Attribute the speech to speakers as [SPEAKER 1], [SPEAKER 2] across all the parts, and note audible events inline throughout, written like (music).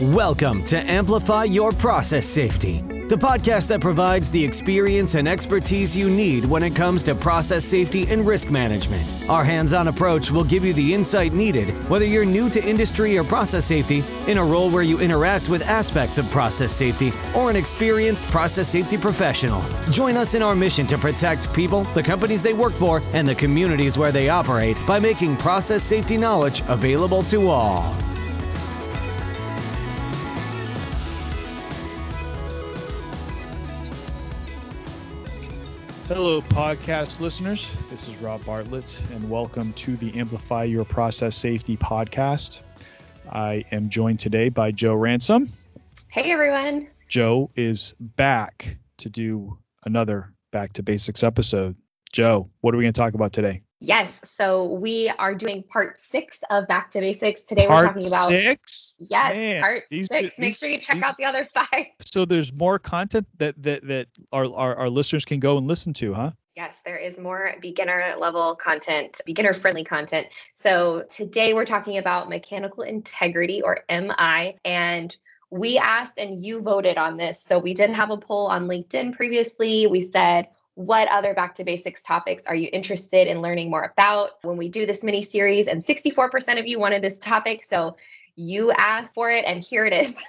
[SPEAKER 1] Welcome to Amplify Your Process Safety, the podcast that provides the experience and expertise you need when it comes to process safety and risk management. Our hands on approach will give you the insight needed, whether you're new to industry or process safety, in a role where you interact with aspects of process safety, or an experienced process safety professional. Join us in our mission to protect people, the companies they work for, and the communities where they operate by making process safety knowledge available to all.
[SPEAKER 2] Hello, podcast listeners. This is Rob Bartlett, and welcome to the Amplify Your Process Safety podcast. I am joined today by Joe Ransom.
[SPEAKER 3] Hey, everyone.
[SPEAKER 2] Joe is back to do another Back to Basics episode. Joe, what are we going to talk about today?
[SPEAKER 3] Yes. So we are doing part six of Back to Basics. Today
[SPEAKER 2] part
[SPEAKER 3] we're talking about
[SPEAKER 2] six.
[SPEAKER 3] Yes,
[SPEAKER 2] Man,
[SPEAKER 3] part
[SPEAKER 2] these-
[SPEAKER 3] six. Make sure you check
[SPEAKER 2] these-
[SPEAKER 3] out the other five. (laughs)
[SPEAKER 2] So there's more content that that that our, our our listeners can go and listen to, huh?
[SPEAKER 3] Yes, there is more beginner level content, beginner friendly content. So today we're talking about mechanical integrity or MI. And we asked and you voted on this. So we did have a poll on LinkedIn previously. We said, what other back to basics topics are you interested in learning more about when we do this mini series? And 64% of you wanted this topic. So you asked for it, and here it is. (laughs)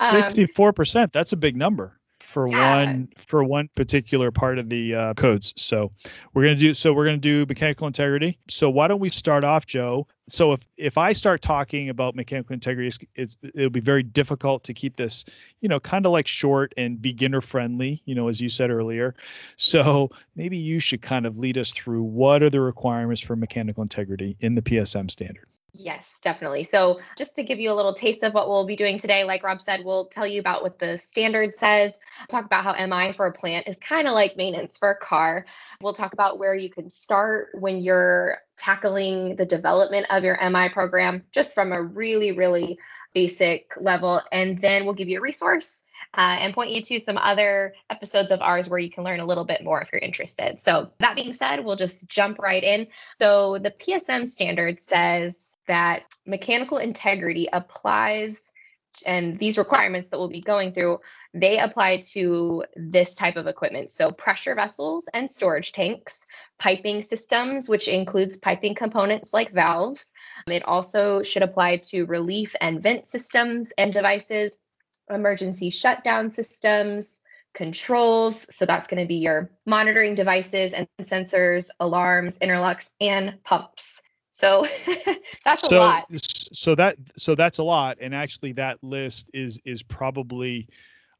[SPEAKER 3] Um,
[SPEAKER 2] Sixty-four percent. That's a big number for
[SPEAKER 3] Yeah.
[SPEAKER 2] one for one particular part of the uh, codes. So we're gonna do. So we're gonna do mechanical integrity. So why don't we start off, Joe? So if if I start talking about mechanical integrity, it's, it's it'll be very difficult to keep this, you know, kind of like short and beginner friendly. You know, as you said earlier. So maybe you should kind of lead us through what are the requirements for mechanical integrity in the PSM standard.
[SPEAKER 3] Yes, definitely. So, just to give you a little taste of what we'll be doing today, like Rob said, we'll tell you about what the standard says, talk about how MI for a plant is kind of like maintenance for a car. We'll talk about where you can start when you're tackling the development of your MI program, just from a really, really basic level. And then we'll give you a resource. Uh, and point you to some other episodes of ours where you can learn a little bit more if you're interested. So, that being said, we'll just jump right in. So, the PSM standard says that mechanical integrity applies and these requirements that we'll be going through they apply to this type of equipment so pressure vessels and storage tanks piping systems which includes piping components like valves it also should apply to relief and vent systems and devices emergency shutdown systems controls so that's going to be your monitoring devices and sensors alarms interlocks and pumps so (laughs) that's
[SPEAKER 2] so,
[SPEAKER 3] a lot.
[SPEAKER 2] So that so that's a lot, and actually that list is is probably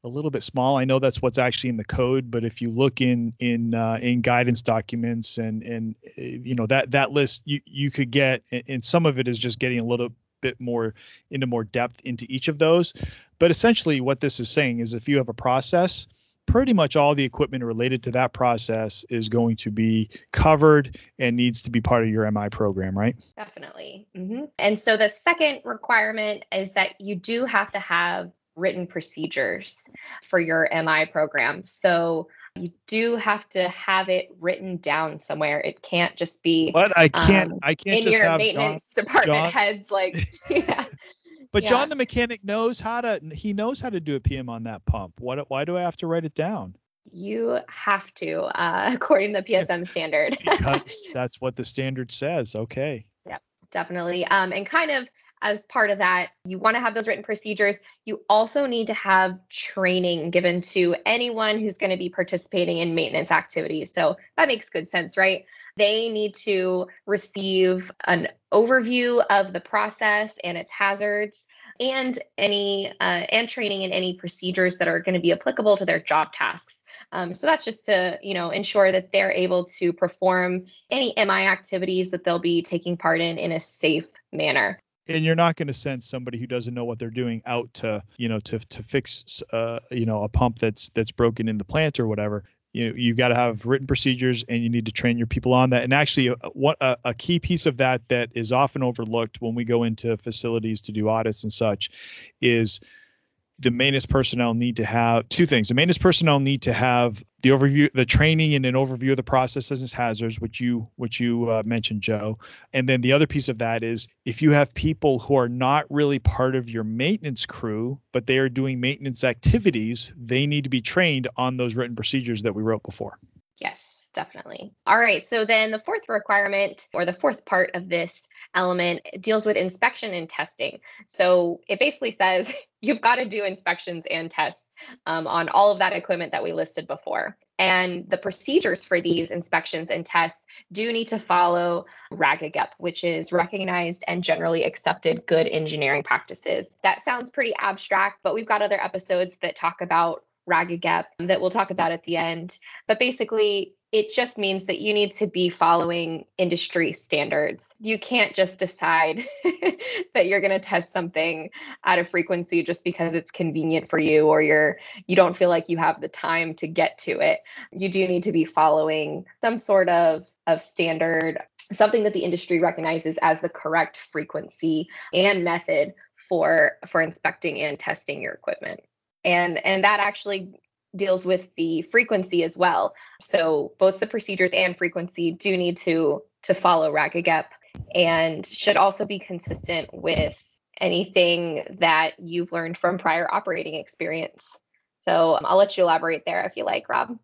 [SPEAKER 2] a little bit small. I know that's what's actually in the code, but if you look in in uh, in guidance documents and and uh, you know that that list you you could get, and some of it is just getting a little bit more into more depth into each of those. But essentially, what this is saying is if you have a process. Pretty much all the equipment related to that process is going to be covered and needs to be part of your MI program, right?
[SPEAKER 3] Definitely. Mm-hmm. And so the second requirement is that you do have to have written procedures for your MI program. So you do have to have it written down somewhere. It can't just be
[SPEAKER 2] But I can't.
[SPEAKER 3] um,
[SPEAKER 2] I can't
[SPEAKER 3] in
[SPEAKER 2] just
[SPEAKER 3] your
[SPEAKER 2] have John.
[SPEAKER 3] maintenance department
[SPEAKER 2] John- (laughs)
[SPEAKER 3] heads like (laughs) (laughs) yeah.
[SPEAKER 2] But
[SPEAKER 3] yeah.
[SPEAKER 2] John the mechanic knows how to. He knows how to do a PM on that pump. What? Why do I have to write it down?
[SPEAKER 3] You have to, uh, according to the PSM standard.
[SPEAKER 2] Because that's what the standard says. Okay.
[SPEAKER 3] Yeah, definitely. Um, and kind of as part of that, you want to have those written procedures. You also need to have training given to anyone who's going to be participating in maintenance activities. So that makes good sense, right? They need to receive an overview of the process and its hazards and any uh, and training in any procedures that are going to be applicable to their job tasks. Um, so that's just to you know ensure that they're able to perform any MI activities that they'll be taking part in in a safe manner.
[SPEAKER 2] And you're not going to send somebody who doesn't know what they're doing out to, you know, to to fix, uh, you know, a pump that's that's broken in the plant or whatever. You you got to have written procedures, and you need to train your people on that. And actually, what a, a key piece of that that is often overlooked when we go into facilities to do audits and such is the maintenance personnel need to have two things. The maintenance personnel need to have the overview, the training, and an overview of the processes and hazards, which you which you uh, mentioned, Joe. And then the other piece of that is if you have people who are not really part of your maintenance crew, but they are doing maintenance activities, they need to be trained on those written procedures that we wrote before.
[SPEAKER 3] Yes, definitely. All right. So then the fourth requirement or the fourth part of this element deals with inspection and testing. So it basically says (laughs) you've got to do inspections and tests um, on all of that equipment that we listed before. And the procedures for these inspections and tests do need to follow RAGAGEP, which is recognized and generally accepted good engineering practices. That sounds pretty abstract, but we've got other episodes that talk about RAGAGEP that we'll talk about at the end. But basically, it just means that you need to be following industry standards. You can't just decide (laughs) that you're going to test something at a frequency just because it's convenient for you or you're you don't feel like you have the time to get to it. You do need to be following some sort of of standard something that the industry recognizes as the correct frequency and method for for inspecting and testing your equipment and and that actually deals with the frequency as well. So both the procedures and frequency do need to to follow RAGAGEP and should also be consistent with anything that you've learned from prior operating experience. So um, i'll let you elaborate there if you like rob.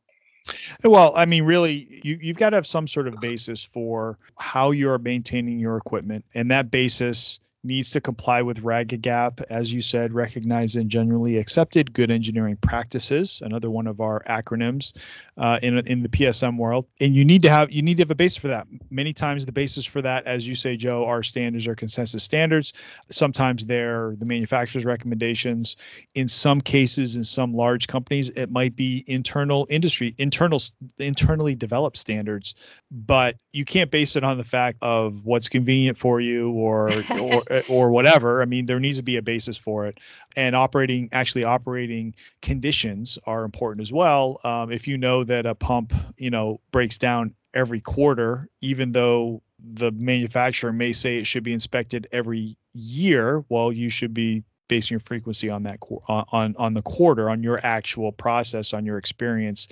[SPEAKER 2] Well, I mean, really, you, you've got to have some sort of basis for how you're maintaining your equipment. And that basis needs to comply with RAGAGEP, as you said, recognized and generally accepted good engineering practices, another one of our acronyms uh, in, in the PSM world. And you need to have you need to have a basis for that. Many times the basis for that, as you say, Joe, are standards or consensus standards. Sometimes they're the manufacturer's recommendations. In some cases, in some large companies, it might be internal industry, internal internally developed standards, but you can't base it on the fact of what's convenient for you or (laughs) or or whatever. I mean, there needs to be a basis for it, and operating actually operating conditions are important as well. Um, if you know that a pump, you know, breaks down every quarter, even though the manufacturer may say it should be inspected every year, well, you should be basing your frequency on that on on the quarter on your actual process on your experience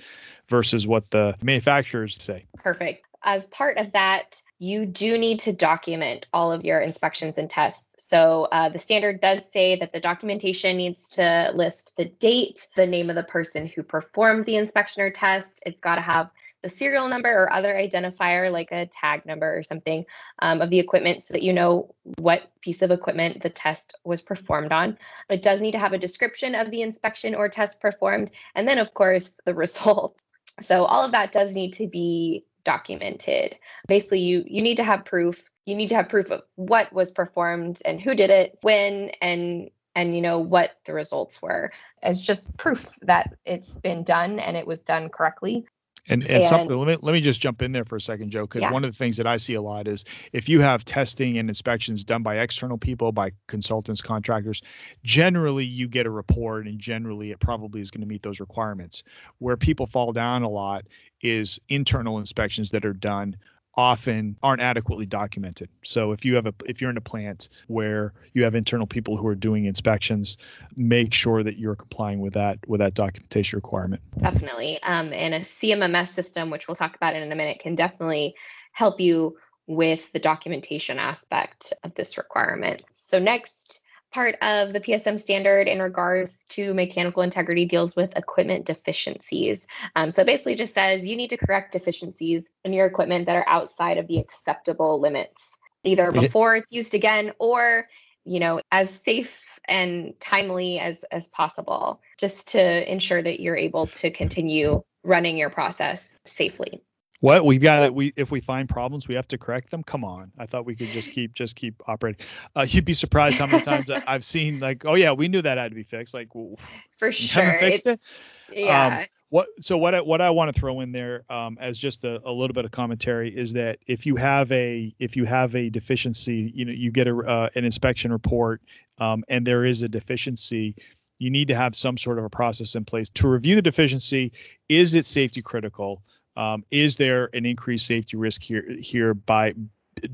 [SPEAKER 2] versus what the manufacturers say
[SPEAKER 3] perfect as part of that, you do need to document all of your inspections and tests. So uh, the standard does say that the documentation needs to list the date, the name of the person who performed the inspection or test. It's got to have the serial number or other identifier like a tag number or something um, of the equipment so that you know what piece of equipment the test was performed on. It does need to have a description of the inspection or test performed, and then, of course, the (laughs) result. So all of that does need to be documented. Basically, you you need to have proof. You need to have proof of what was performed and who did it, when, and and you know what the results were as just proof that it's been done and it was done correctly
[SPEAKER 2] and, and, and, something let me let me just jump in there for a second, Joe, because yeah. one of the things that I see a lot is if you have testing and inspections done by external people, by consultants, contractors, generally you get a report and generally it probably is going to meet those requirements. Where people fall down a lot is internal inspections that are done often aren't adequately documented. So if you have a if you're in a plant where you have internal people who are doing inspections, make sure that you're complying with that with that documentation requirement.
[SPEAKER 3] Definitely. Um, and a CMMS system, which we'll talk about in a minute, can definitely help you with the documentation aspect of this requirement. So next part of the PSM standard in regards to mechanical integrity deals with equipment deficiencies. Um, so basically just says you need to correct deficiencies in your equipment that are outside of the acceptable limits, either before it's used again or, you know, as safe and timely as as possible, just to ensure that you're able to continue running your process safely.
[SPEAKER 2] What we've got it. We if we find problems, we have to correct them. Come on, I thought we could just (laughs) keep just keep operating. Uh, you'd be surprised how many times I've seen like, oh yeah, we knew that had to be fixed. Like, well, (laughs)
[SPEAKER 3] for sure,
[SPEAKER 2] fixed
[SPEAKER 3] it's, it. Yeah.
[SPEAKER 2] Um, what so what I, what I want to throw in there um, as just a, a, little bit of commentary is that if you have a if you have a deficiency, you know, you get a uh, an inspection report um, and there is a deficiency, you need to have some sort of a process in place to review the deficiency. Is it safety critical? Um, is there an increased safety risk here here by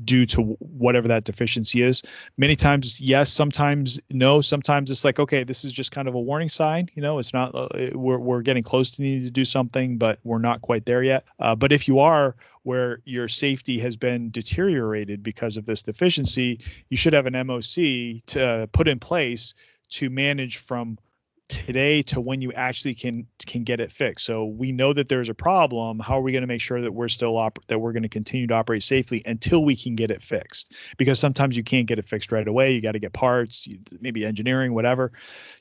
[SPEAKER 2] due to whatever that deficiency is. Many times, yes. Sometimes, no. Sometimes it's like, okay, this is just kind of a warning sign. You know, it's not. Uh, we're we're getting close to needing to do something, but we're not quite there yet. Uh, but if you are where your safety has been deteriorated because of this deficiency, you should have an MOC to put in place to manage from today to when you actually can can get it fixed. So we know that there's a problem. How are we going to make sure that we're still op- that we're going to continue to operate safely until we can get it fixed? Because sometimes you can't get it fixed right away. You got to get parts, maybe engineering, whatever.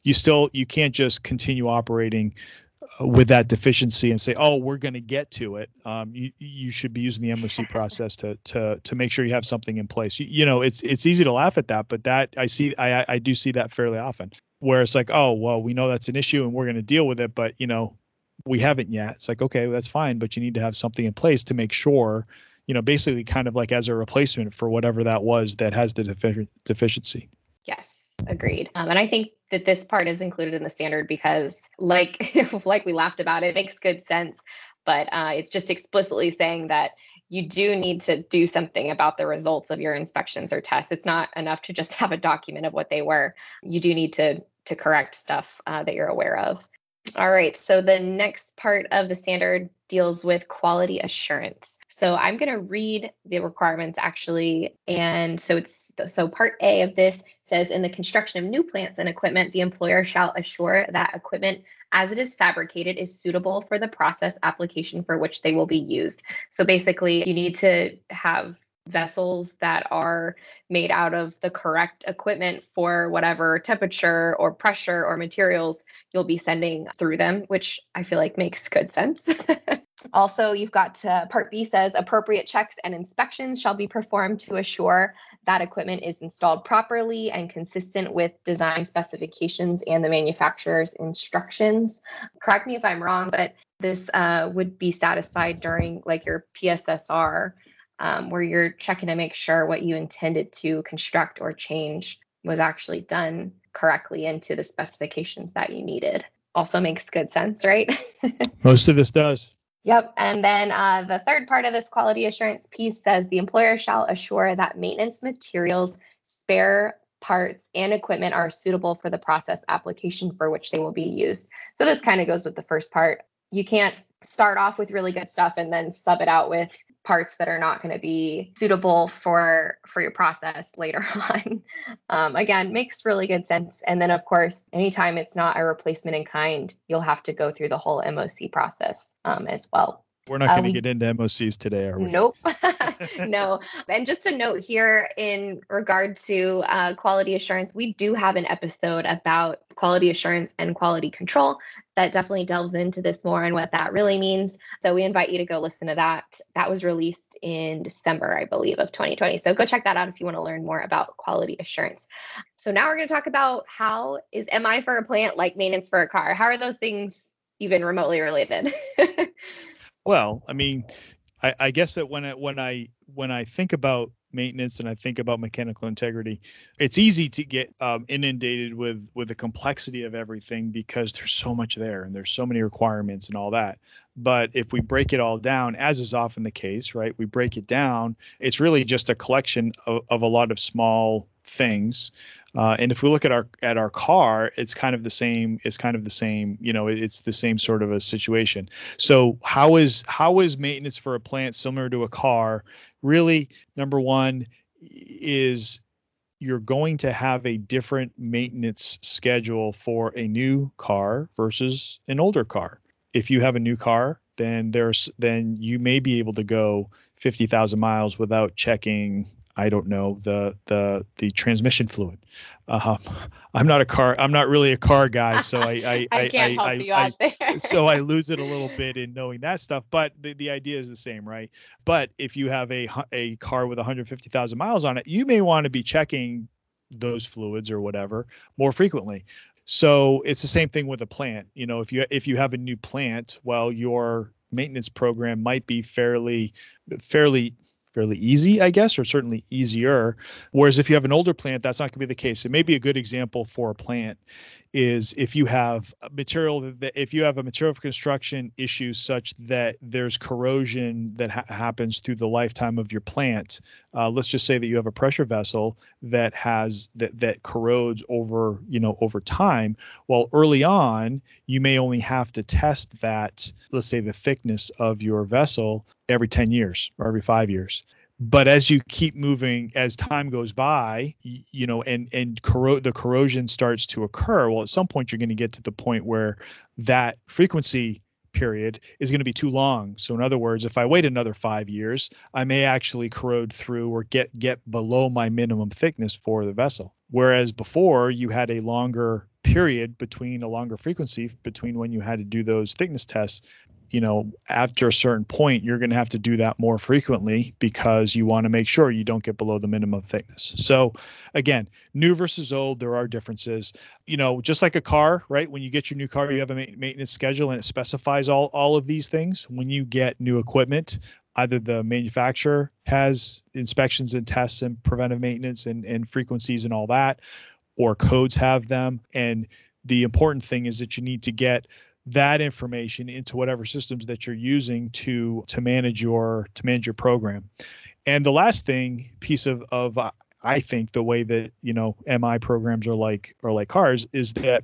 [SPEAKER 2] You still you can't just continue operating uh, with that deficiency and say, oh, we're going to get to it. Um, you you should be using the MOC (laughs) process to to to make sure you have something in place. You, you know, it's it's easy to laugh at that, but that I see I I do see that fairly often where it's like, oh, well, we know that's an issue and we're going to deal with it, but you know, we haven't yet. It's like, okay, that's fine, but you need to have something in place to make sure, you know, basically kind of like as a replacement for whatever that was that has the defi- deficiency.
[SPEAKER 3] Yes, agreed. Um, and I think that this part is included in the standard because, like, (laughs) like we laughed about, it makes good sense but uh, it's just explicitly saying that you do need to do something about the results of your inspections or tests. It's not enough to just (laughs) have a document of what they were. You do need to to correct stuff uh, that you're aware of. All right, so the next part of the standard deals with quality assurance. So I'm going to read the requirements actually. And so it's so part A of this says in the construction of new plants and equipment, the employer shall assure that equipment as it is fabricated is suitable for the process application for which they will be used. So basically, you need to have vessels that are made out of the correct equipment for whatever temperature or pressure or materials you'll be sending through them, which I feel like makes good sense. (laughs) also, you've got to, Part B says appropriate checks and inspections shall be performed to assure that equipment is installed properly and consistent with design specifications and the manufacturer's instructions. Correct me if I'm wrong, but this uh, would be satisfied during like your PSSR um, where you're checking to make sure what you intended to construct or change was actually done correctly into the specifications that you needed. Also makes good sense, right? (laughs)
[SPEAKER 2] Most of this does.
[SPEAKER 3] Yep. And then uh, the third part of this quality assurance piece says the employer shall assure that maintenance materials, spare parts, and equipment are suitable for the process application for which they will be used. So this kind of goes with the first part. You can't start off with really good stuff and then sub it out with parts that are not going to be suitable for for your process (laughs) later on. Um, again makes really good sense. And then of course anytime it's not a replacement in kind you'll have to go through the whole moc process um, as well
[SPEAKER 2] we're not going to uh, get into MOCs today, are we?
[SPEAKER 3] Nope. (laughs) (laughs) no. And just a note here in regard to uh, quality assurance, we do have an episode about quality assurance and quality control that definitely delves into this more and what that really means. So we invite you to go listen to that. That was released in December, I believe, of 2020. So go check that out if you want to learn more about quality assurance. So now we're going to talk about how is MI for a plant like maintenance for a car? How are those things even remotely related? (laughs)
[SPEAKER 2] Well, I mean, I, I guess that when I when I when I think about maintenance and I think about mechanical integrity, it's easy to get um, inundated with with the complexity of everything because there's so much there and there's so many requirements and all that. But if we break it all down, as is often the case, right? We break it down. It's really just a collection of, of a lot of small things uh, and if we look at our at our car, it's kind of the same. It's kind of the same. You know, it's the same sort of a situation. So how is how is maintenance for a plant similar to a car? Really, number one is you're going to have a different maintenance schedule for a new car versus an older car. If you have a new car, then there's then you may be able to go 50,000 miles without checking I don't know the the the transmission fluid. Uh, I'm not a car. I'm not really a car guy, (laughs) so I I
[SPEAKER 3] I, I, help you out there. (laughs)
[SPEAKER 2] so I lose it a little (laughs) bit in knowing that stuff. But the, the idea is the same, right? But if you have a a car with 150,000 miles on it, you may want to be checking those fluids or whatever more frequently. So it's the same thing with a plant. You know, if you if you have a new plant, well, your maintenance program might be fairly fairly fairly easy, I guess, or certainly easier. Whereas if you have an older plant, that's not going to be the case. It may be a good example for a plant is if you have material that if you have a material of construction issue such that there's corrosion that ha- happens through the lifetime of your plant, uh, let's just say that you have a pressure vessel that has that that corrodes over you know over time well early on you may only have to test that let's say the thickness of your vessel every 10 years or every 5 years but as you keep moving as time goes by you know and and corro- the corrosion starts to occur well at some point you're going to get to the point where that frequency period is going to be too long. So in other words if i wait another 5 years i may actually corrode through or get get below my minimum thickness for the vessel. Whereas before you had a longer period between a longer frequency between when you had to do those thickness tests you know, after a certain point, you're going to have to do that more frequently because you want to make sure you don't get below the minimum thickness. So, again, new versus old, there are differences. You know, just like a car, right? When you get your new car, you have a maintenance schedule and it specifies all all of these things. When you get new equipment, either the manufacturer has inspections and tests and preventive maintenance and, and frequencies and all that, or codes have them. And the important thing is that you need to get that information into whatever systems that you're using to to manage your to manage your program. And the last thing piece of of uh, I think the way that you know MI programs are like are like cars is that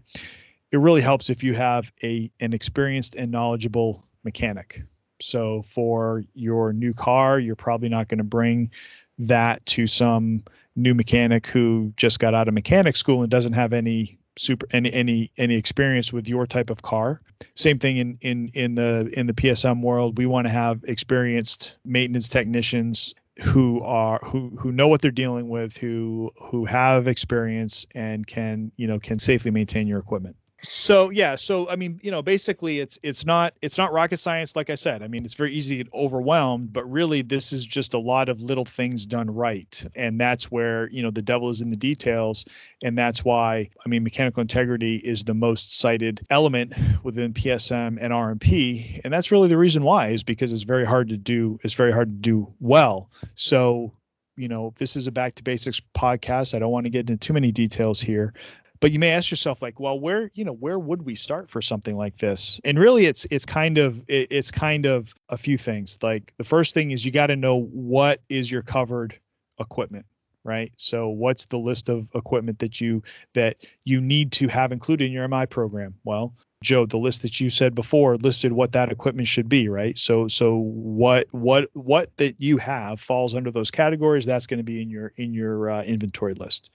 [SPEAKER 2] it really helps if you have a an experienced and knowledgeable mechanic. So for your new car, you're probably not going to bring that to some new mechanic who just got out of mechanic school and doesn't have any super any any any experience with your type of car. Same thing in in in the in the PSM world. We want to have experienced maintenance technicians who are who who know what they're dealing with, who who have experience and can you know can safely maintain your equipment so yeah so i mean you know basically it's it's not it's not rocket science like i said. I mean it's very easy to get overwhelmed but really this is just a lot of little things done right. And that's where you know the devil is in the details. And that's why i mean mechanical integrity is the most cited element within psm and rmp and that's really the reason why is because it's very hard to do it's very hard to do well. So you know, this is a back to basics podcast. I don't want to get into too many details here, but you may ask yourself like well where you know where would we start for something like this? And really it's it's kind of it's kind of a few things. Like the first thing is you got to know what is your covered equipment right? So what's the list of equipment that you that you need to have included in your mi program? Well joe the list that you said before listed what that equipment should be right? So so what what what that you have falls under those categories that's going to be in your in your uh, inventory list.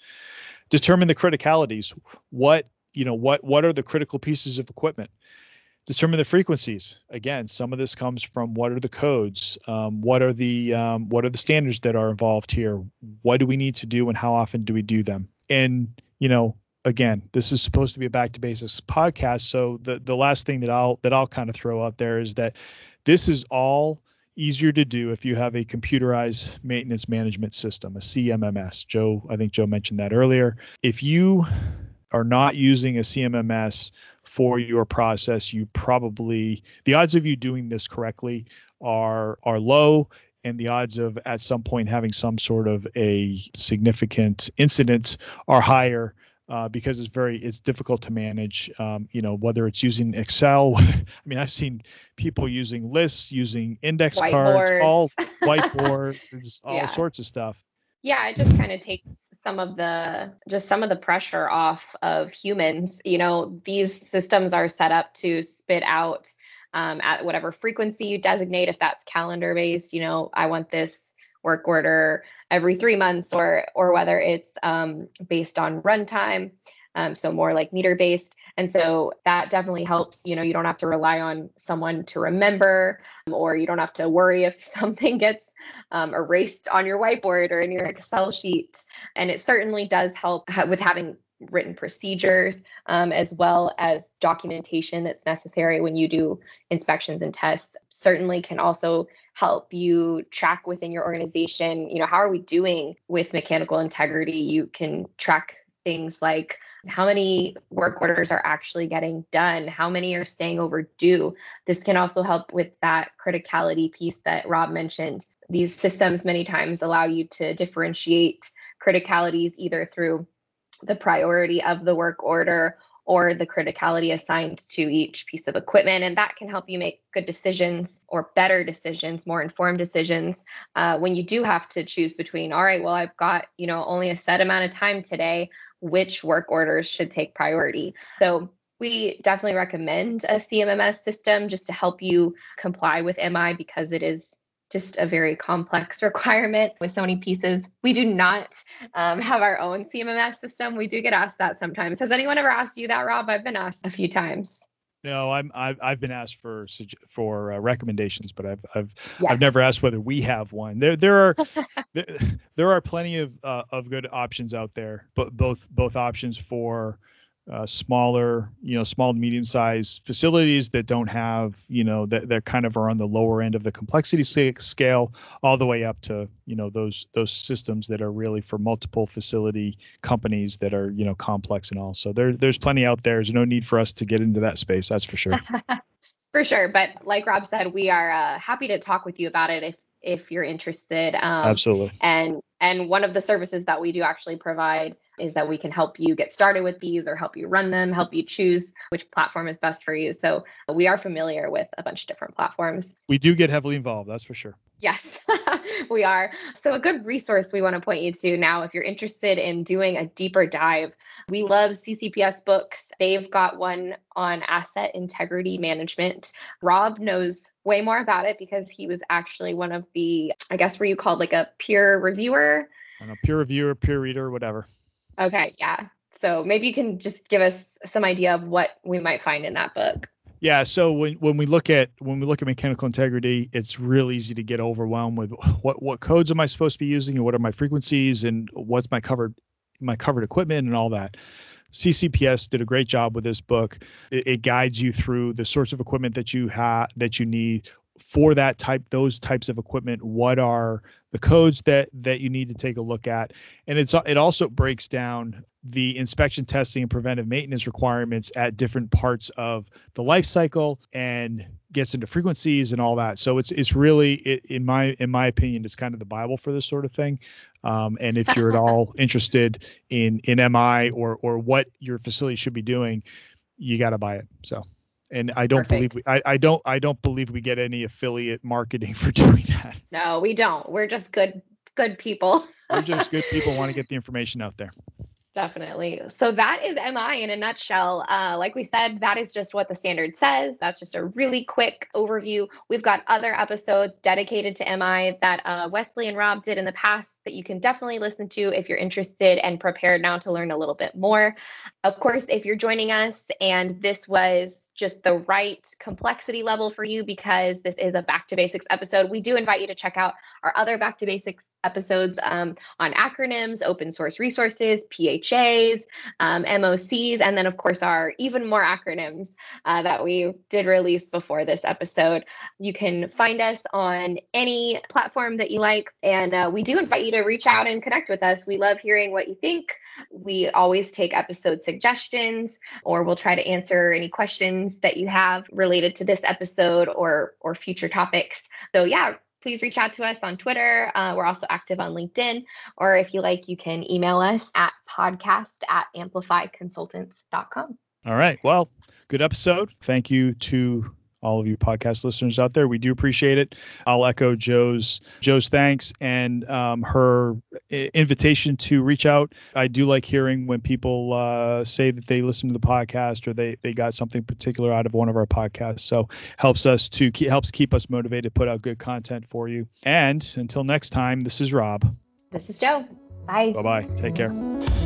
[SPEAKER 2] Determine the criticalities. What you know what what are the critical pieces of equipment? Determine the frequencies. Again some of this comes from what are the codes? Um, what are the um, what are the standards that are involved here? What do we need to do and how often do we do them? And you know again this is supposed to be a back to basics podcast so the the last thing that i'll that i'll kind of throw out there is that this is all easier to do if you have a computerized maintenance management system, a CMMS. Joe, I think Joe mentioned that earlier. If you are not using a CMMS for your process, you probably the odds of you doing this correctly are are low and the odds of at some point having some sort of a significant incident are higher uh, because it's very it's difficult to manage. Um, you know whether it's using Excel. (laughs) I mean, I've seen people using lists, using index cards, all whiteboards, (laughs) all yeah. sorts of stuff.
[SPEAKER 3] Yeah, it just kind of takes some of the just some of the pressure off of humans. You know, these systems are set up to spit out um, at whatever frequency you designate. If that's calendar based, you know, I want this work order every three months or or whether it's um, based on runtime um, so more like meter based and so that definitely helps. You know you don't have to rely on someone to remember um, or you don't have to worry if (laughs) something gets um, erased on your whiteboard or in your excel sheet. And it certainly does help with having written procedures um, as well as documentation that's necessary when you do inspections and tests certainly can also help you track within your organization you know how are we doing with mechanical integrity? You can track things like how many work orders are actually getting done how many are staying overdue. This can also help with that criticality piece that rob mentioned. These systems many times allow you to differentiate criticalities either through the priority of the work order or the criticality assigned to each piece of equipment. And that can help you make good decisions or better decisions, more informed decisions uh, when you do have to choose between, all right, well, I've got, you know, only a set amount of time today, which work orders should take priority. So we definitely recommend a CMMS system just to help you comply with MI because it is just a very complex (laughs) requirement with so many pieces. We do not um, have our own CMMS system. We do get asked that sometimes. Has anyone ever asked you that, Rob? I've been asked a few times.
[SPEAKER 2] No, I'm I've, I've been asked for for uh, recommendations, but I've I've yes. I've never asked whether we have one. There there are (laughs) there, there are plenty of uh, of good options out there, but both both options for uh, smaller, you know, small to medium sized facilities that don't have, you know, that, that kind of are on the lower end of the complexity scale, all the way up to, you know, those those systems that are really for multiple facility companies that are, you know, complex and all. So there there's plenty out there. There's no need for us to get into that space. That's for sure. (laughs)
[SPEAKER 3] for sure. But like Rob said, we are uh, happy to talk with you about it if if you're interested.
[SPEAKER 2] Um, Absolutely.
[SPEAKER 3] And and one of the services that we do actually provide is that we can help you get started with these or help you run them, help you choose which platform is best for you. So we are familiar with a bunch of different platforms.
[SPEAKER 2] We do get heavily involved, that's for sure.
[SPEAKER 3] Yes, (laughs) we are. So, a good resource we want to point you to now, if you're interested in doing a deeper dive, we love CCPS books. They've got one on asset integrity management. Rob knows way more about it because he was actually one of the, I guess, were you called like a peer reviewer?
[SPEAKER 2] a peer reviewer, peer reader, whatever.
[SPEAKER 3] Okay, yeah. So maybe you can just give us some idea of what we might find in that book.
[SPEAKER 2] Yeah, so when, when we look at when we look at mechanical integrity, it's real easy to get overwhelmed with what what codes am I supposed to be using and what are my frequencies and what's my covered my covered equipment and all that. CCPS did a great job with this book. It, it guides you through the sorts of equipment that you have that you need for that type those types of equipment what are the codes that that you need to take a look at. And it's it also breaks down the inspection testing and preventive maintenance requirements at different parts of the life cycle and gets into frequencies and all that. So it's it's really it, in my in my opinion it's kind of the bible for this sort of thing. Um, and if you're at all (laughs) interested in in mi or or what your facility should be doing you got to buy it so and I don't Perfect. believe we, I, I don't I don't believe we get any affiliate marketing (laughs) for doing that.
[SPEAKER 3] No, we don't. We're just good good people. (laughs)
[SPEAKER 2] We're just good people want to (laughs) get the information out there.
[SPEAKER 3] Definitely. So that is MI in a nutshell. Uh, like we said, that is just what the standard says. That's just a really quick overview. We've got other episodes dedicated to MI that uh, Wesley and Rob did in the past that you can definitely listen to if you're interested and prepared now to learn a little bit more. Of course, if you're joining us and this was just the right complexity level for you because this is a back to basics episode, we do invite you to check out our other back to basics episodes um, on acronyms, open source resources, PHAs, um, MOCs, and then, of course, our even more acronyms uh, that we did release before this episode. You can find us on any platform that you like, and uh, we do invite you to reach out and connect with us. We love hearing what you think. We always take episode suggestions, or we'll try to answer any questions that you have related to this episode or or future topics. So yeah, please reach out to us on Twitter. Uh, we're also active on LinkedIn. Or if you like, you can email us at podcast at amplifyconsultants.com.
[SPEAKER 2] All right. Well, good episode. Thank you to all of you podcast listeners out there. We do appreciate it. I'll echo Joe's Joe's thanks and um, her invitation to reach out. I do like hearing when people uh, say that they listen to the podcast or they they got something particular out of one of our podcasts. So helps us to keep, helps keep us motivated to put out good content for you. And until next time, this is Rob.
[SPEAKER 3] This is Joe. Bye.
[SPEAKER 2] Bye bye. Take care.